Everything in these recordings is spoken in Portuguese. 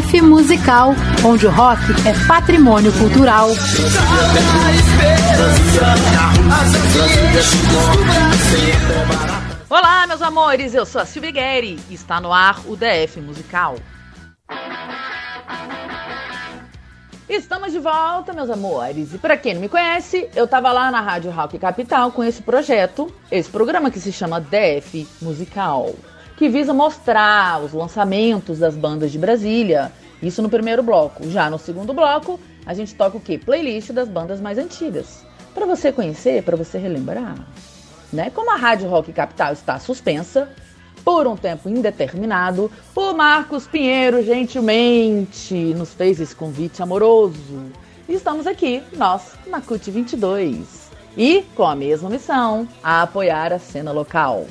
DF Musical, onde o rock é patrimônio cultural. Olá, meus amores, eu sou a Silvia Guerri e está no ar o DF Musical. Estamos de volta, meus amores. E para quem não me conhece, eu tava lá na Rádio Rock Capital com esse projeto, esse programa que se chama DF Musical, que visa mostrar os lançamentos das bandas de Brasília. Isso no primeiro bloco. Já no segundo bloco, a gente toca o quê? Playlist das bandas mais antigas. Para você conhecer, para você relembrar. Né? Como a Rádio Rock Capital está suspensa, por um tempo indeterminado, o Marcos Pinheiro gentilmente nos fez esse convite amoroso. E estamos aqui, nós, na CUT 22. E com a mesma missão, a apoiar a cena local.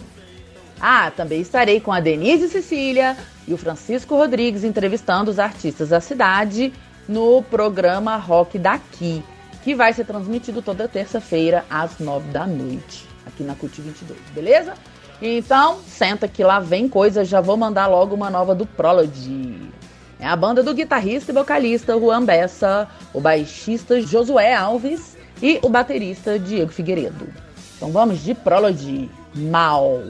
Ah, também estarei com a Denise Cecília e o Francisco Rodrigues entrevistando os artistas da cidade no programa Rock Daqui, que vai ser transmitido toda terça-feira às nove da noite, aqui na CUT 22, beleza? Então, senta que lá vem coisa, já vou mandar logo uma nova do Prology. É a banda do guitarrista e vocalista Juan Bessa, o baixista Josué Alves e o baterista Diego Figueiredo. Então vamos de Prology. Mal.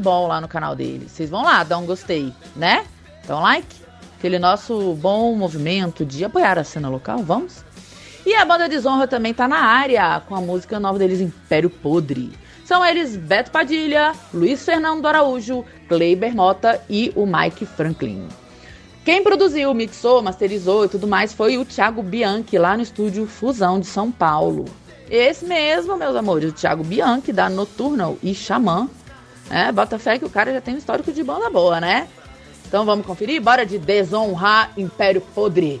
Bom lá no canal deles. Vocês vão lá, dá um gostei, né? Então, like. Aquele nosso bom movimento de apoiar a cena local, vamos? E a banda Desonra também tá na área com a música nova deles, Império Podre. São eles Beto Padilha, Luiz Fernando Araújo, Kleiber Mota e o Mike Franklin. Quem produziu, mixou, masterizou e tudo mais foi o Thiago Bianchi, lá no estúdio Fusão de São Paulo. Esse mesmo, meus amores, o Thiago Bianchi, da Nocturnal e Xamã. É, bota fé que o cara já tem um histórico de banda boa, né? Então vamos conferir? Bora de desonrar Império Podre.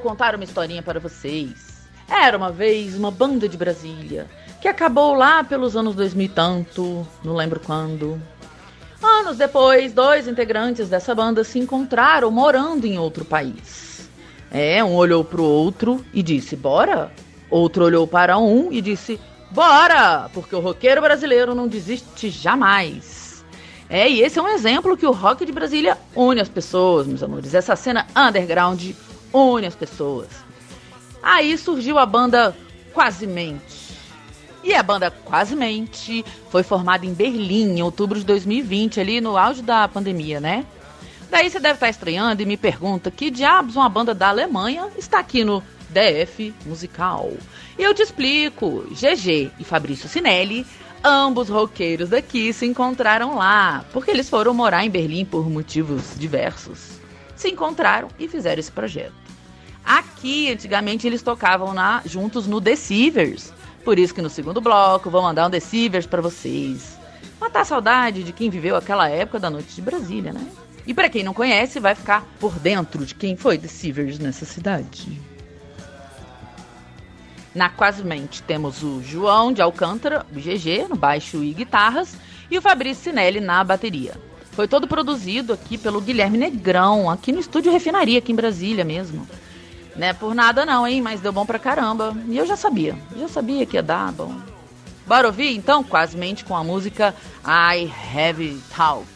contar uma historinha para vocês. Era uma vez uma banda de Brasília que acabou lá pelos anos 2000 e tanto, não lembro quando. Anos depois, dois integrantes dessa banda se encontraram morando em outro país. É, um olhou para o outro e disse: Bora? Outro olhou para um e disse: Bora! Porque o roqueiro brasileiro não desiste jamais. É, e esse é um exemplo que o rock de Brasília une as pessoas, meus amores. Essa cena underground une as pessoas. Aí surgiu a banda Quasemente. E a banda Quasemente foi formada em Berlim em outubro de 2020, ali no auge da pandemia, né? Daí você deve estar estranhando e me pergunta que diabos uma banda da Alemanha está aqui no DF Musical. E eu te explico. GG e Fabrício Sinelli, ambos roqueiros daqui, se encontraram lá, porque eles foram morar em Berlim por motivos diversos. Se encontraram e fizeram esse projeto. Aqui, antigamente, eles tocavam na, juntos no Deceivers. Por isso que no segundo bloco vou mandar um Deceivers para vocês. Matar a saudade de quem viveu aquela época da noite de Brasília, né? E para quem não conhece, vai ficar por dentro de quem foi Deceivers nessa cidade. Na Quasmente temos o João de Alcântara, o GG, no baixo e guitarras, e o Fabrício Sinelli na bateria. Foi todo produzido aqui pelo Guilherme Negrão, aqui no estúdio Refinaria, aqui em Brasília mesmo. Não é por nada não, hein, mas deu bom pra caramba. E eu já sabia, já sabia que ia dar bom. Bora ouvir então, Quasmente, com a música I Have Talk.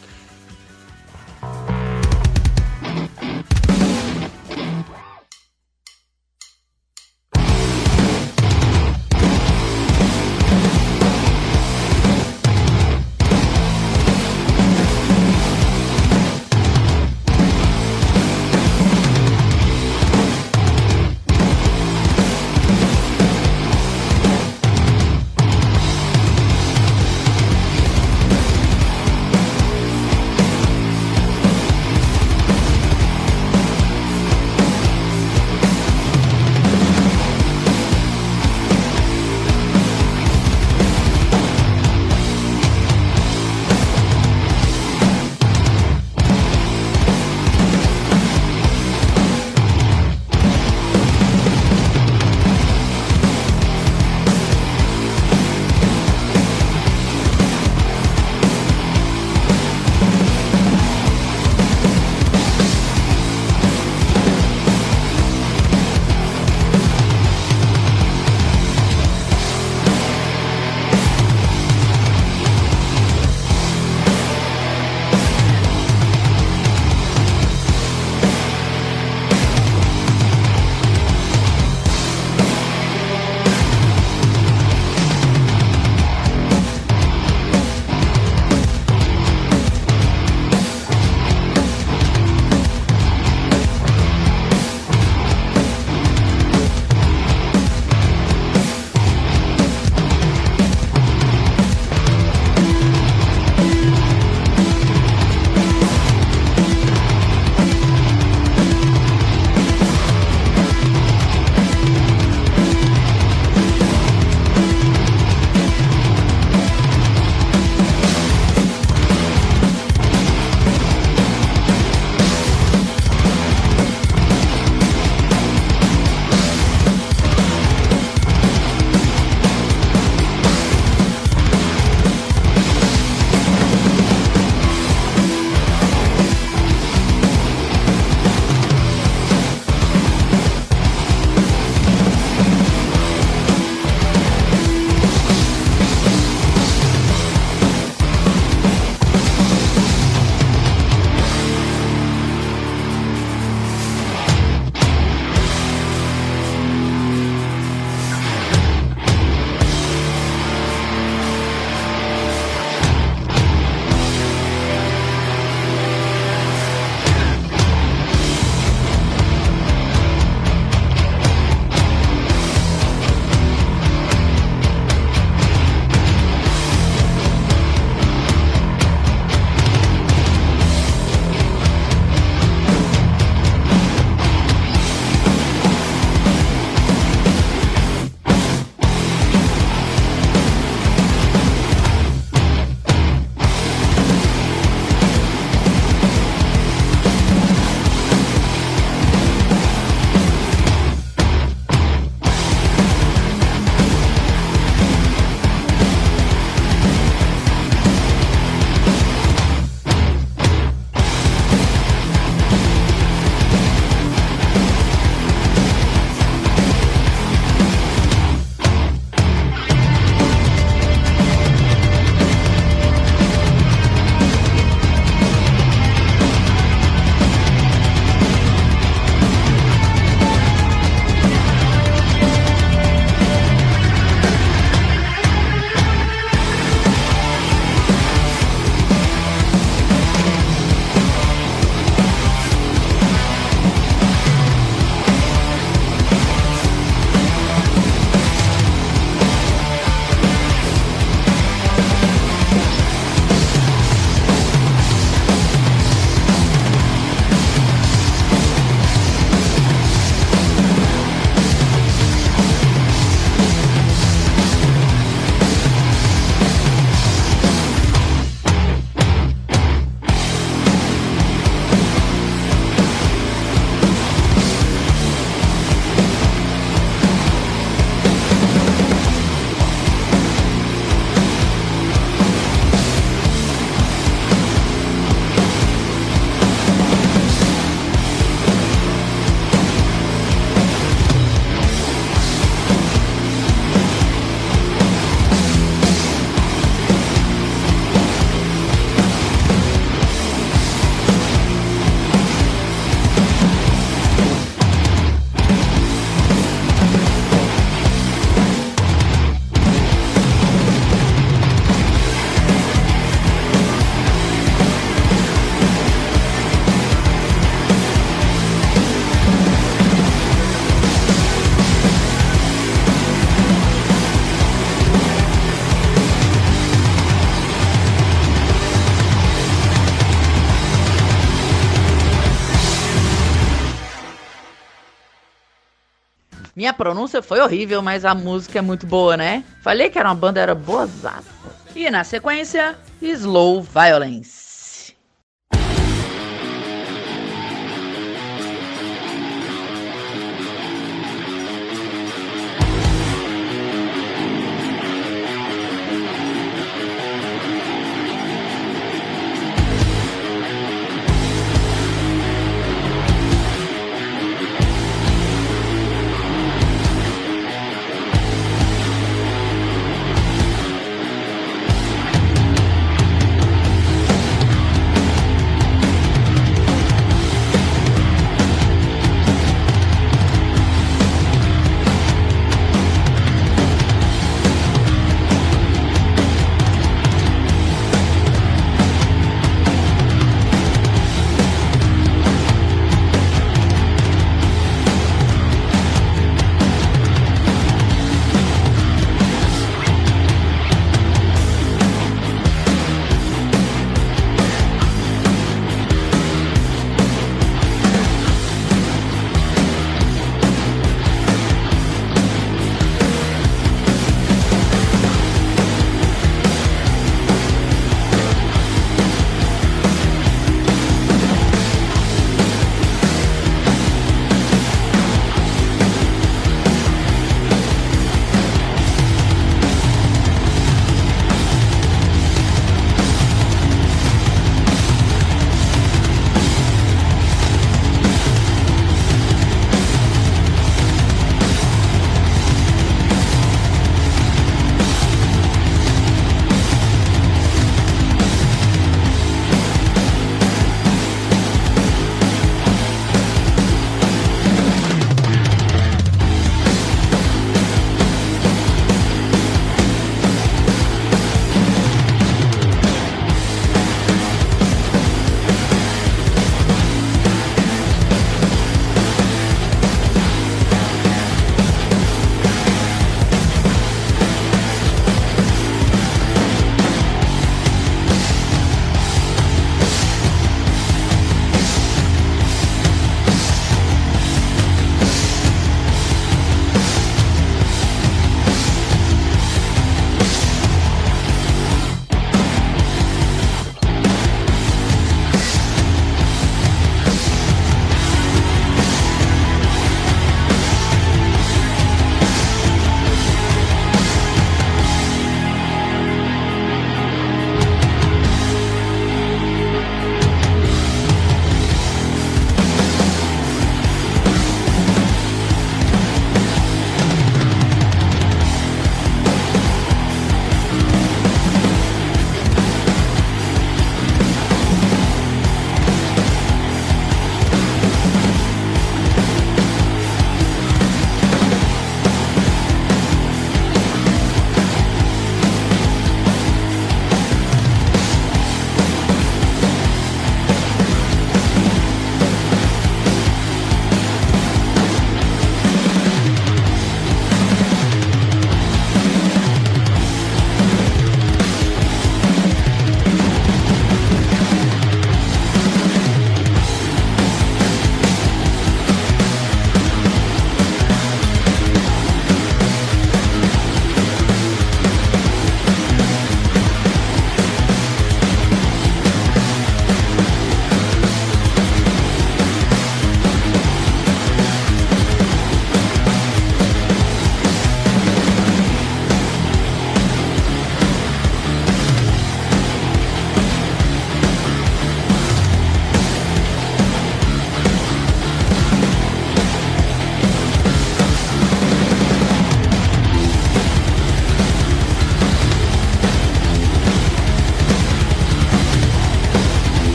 Minha pronúncia foi horrível, mas a música é muito boa, né? Falei que era uma banda, era boazaça. E na sequência, Slow Violence.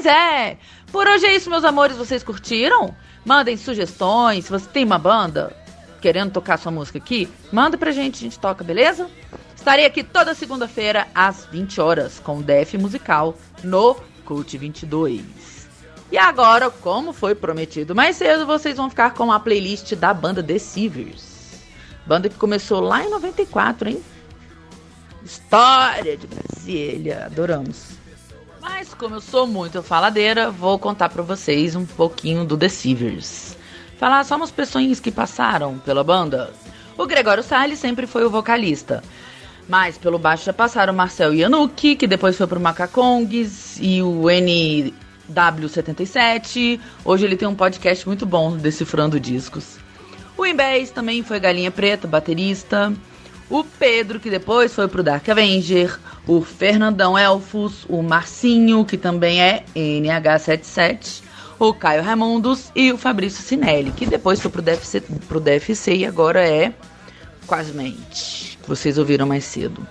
Pois é. Por hoje é isso, meus amores. Vocês curtiram? Mandem sugestões. Se você tem uma banda querendo tocar sua música aqui, manda pra gente, a gente toca, beleza? Estarei aqui toda segunda-feira às 20 horas com o DF Musical no Cult 22. E agora, como foi prometido mais cedo, vocês vão ficar com a playlist da banda The Seavers. Banda que começou lá em 94, hein? História de Brasília, adoramos. Mas como eu sou muito faladeira, vou contar para vocês um pouquinho do The Seavers. Falar só umas pessoas que passaram pela banda. O Gregório Salles sempre foi o vocalista. Mas pelo baixo já passaram o Marcel Yanuki, que depois foi pro Macacongues, e o NW77. Hoje ele tem um podcast muito bom, Decifrando Discos. O Imbés também foi Galinha Preta, baterista. O Pedro, que depois foi pro Dark Avenger. O Fernandão Elfos. O Marcinho, que também é NH77 o Caio Raimundos e o Fabrício Sinelli, que depois foi pro DFC, pro DFC e agora é Quase Mente, que vocês ouviram mais cedo.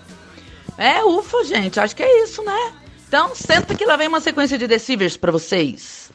É, ufa, gente, acho que é isso, né? Então, senta que lá vem uma sequência de Deceivers para vocês.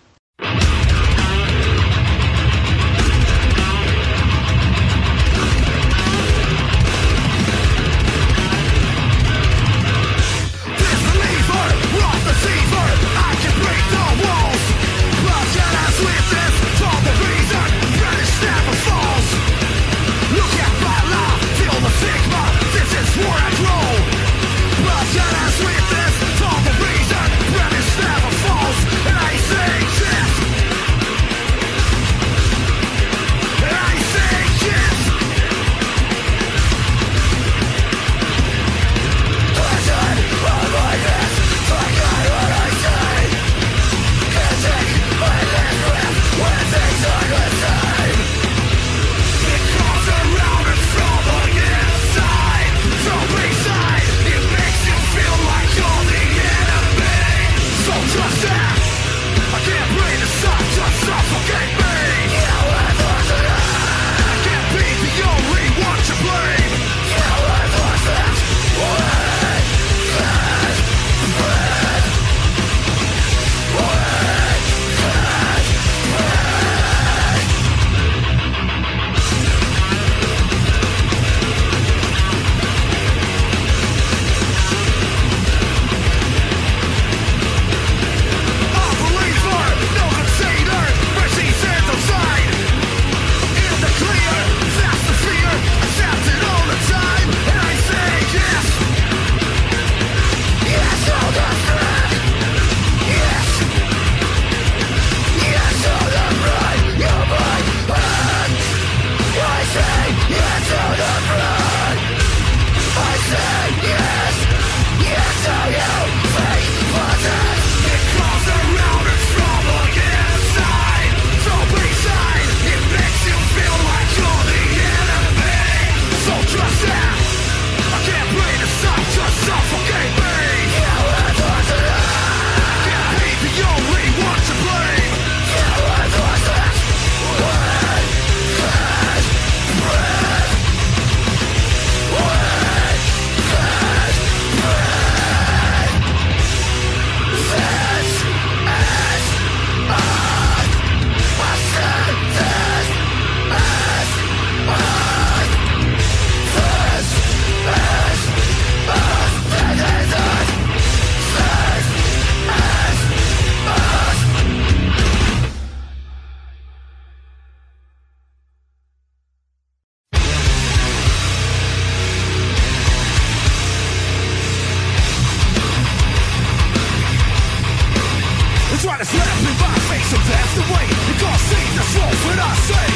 Slap left me back, face and passed away. You can't see the truth when I say.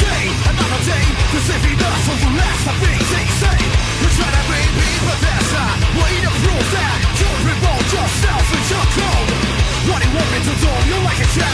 Day, another day, deceiving us from the last of things they say. You're trying to beat me, but there's way to prove that. You revolt yourself and you're. What do you want me to do? You're like a.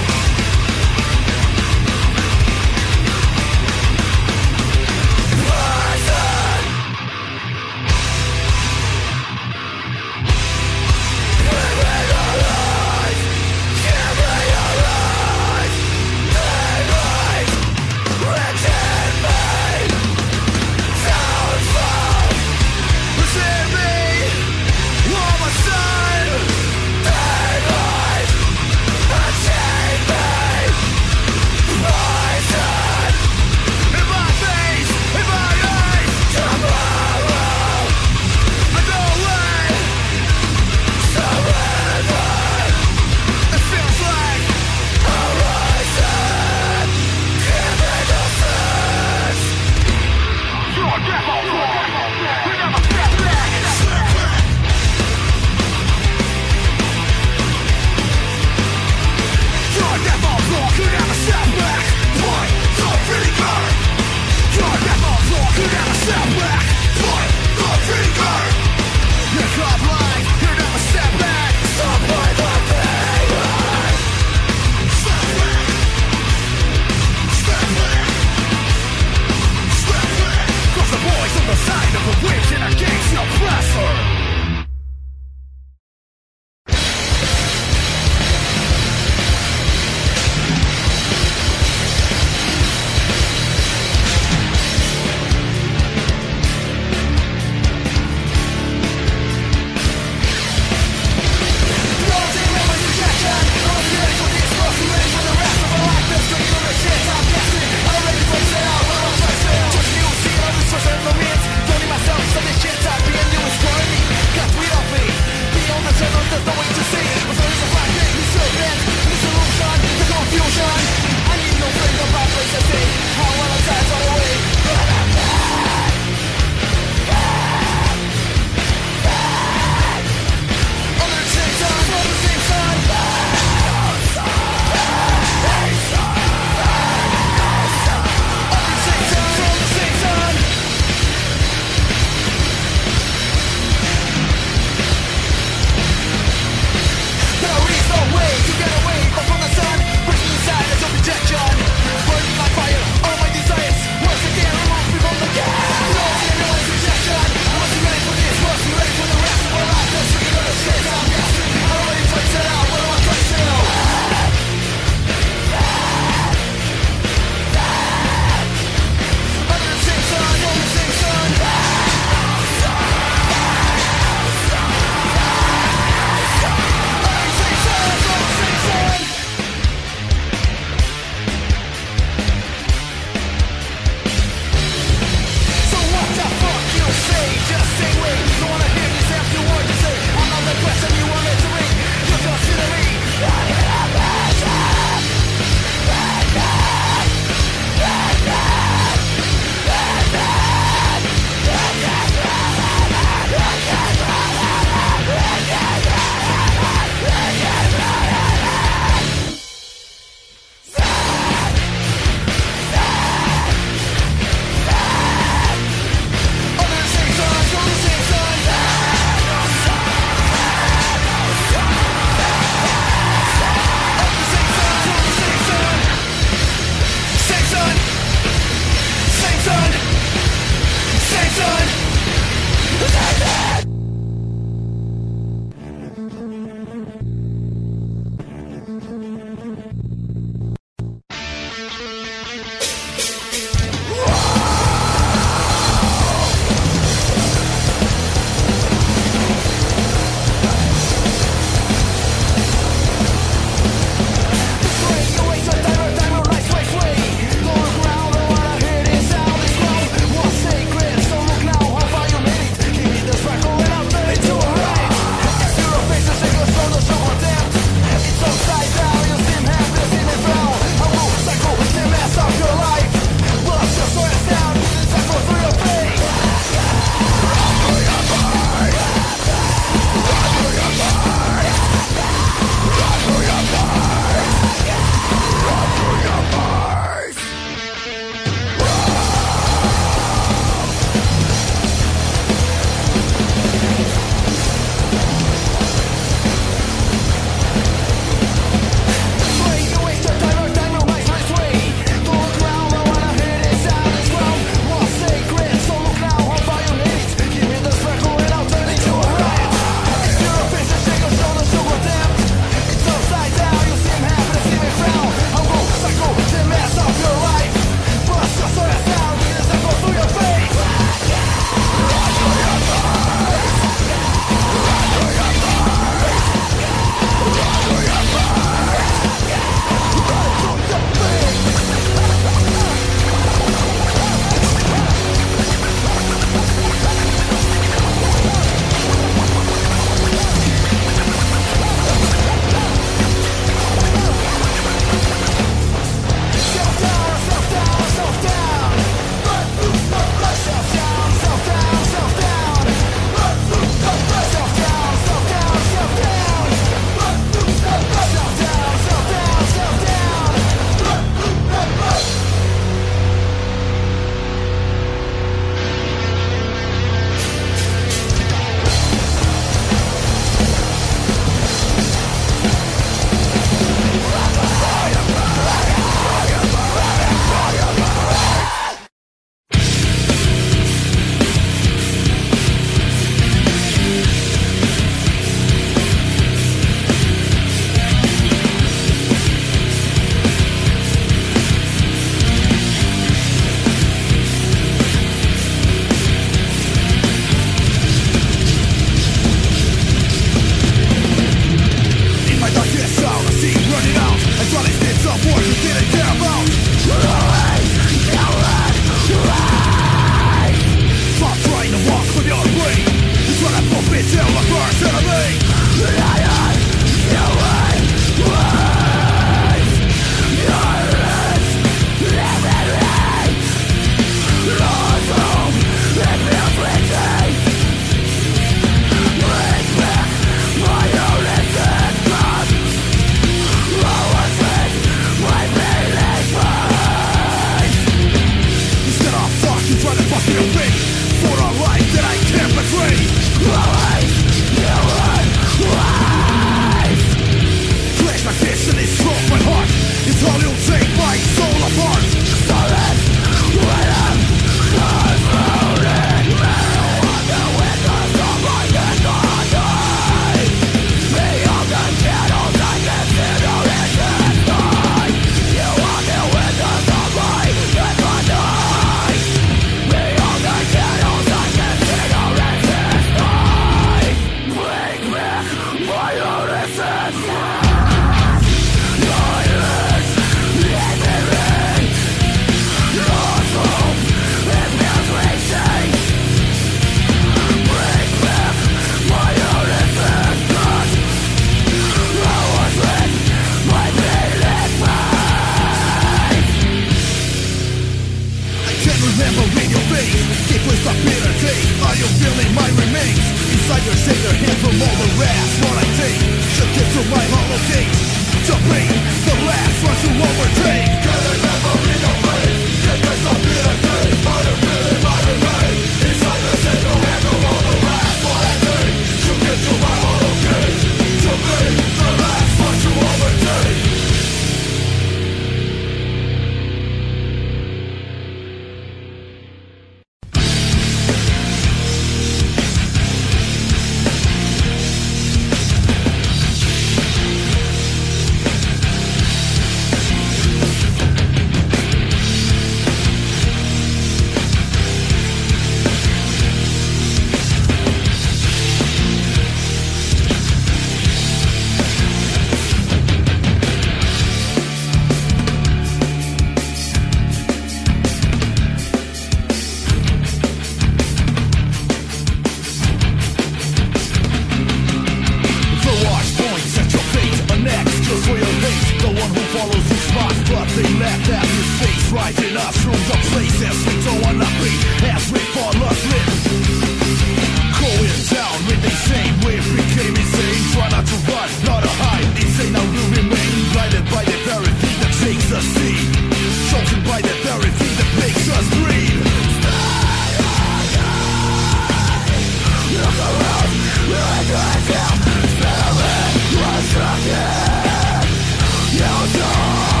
Thank you.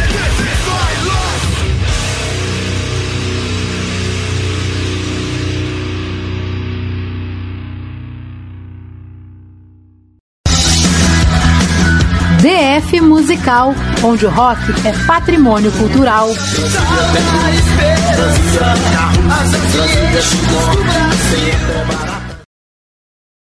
Musical, onde o rock é patrimônio cultural.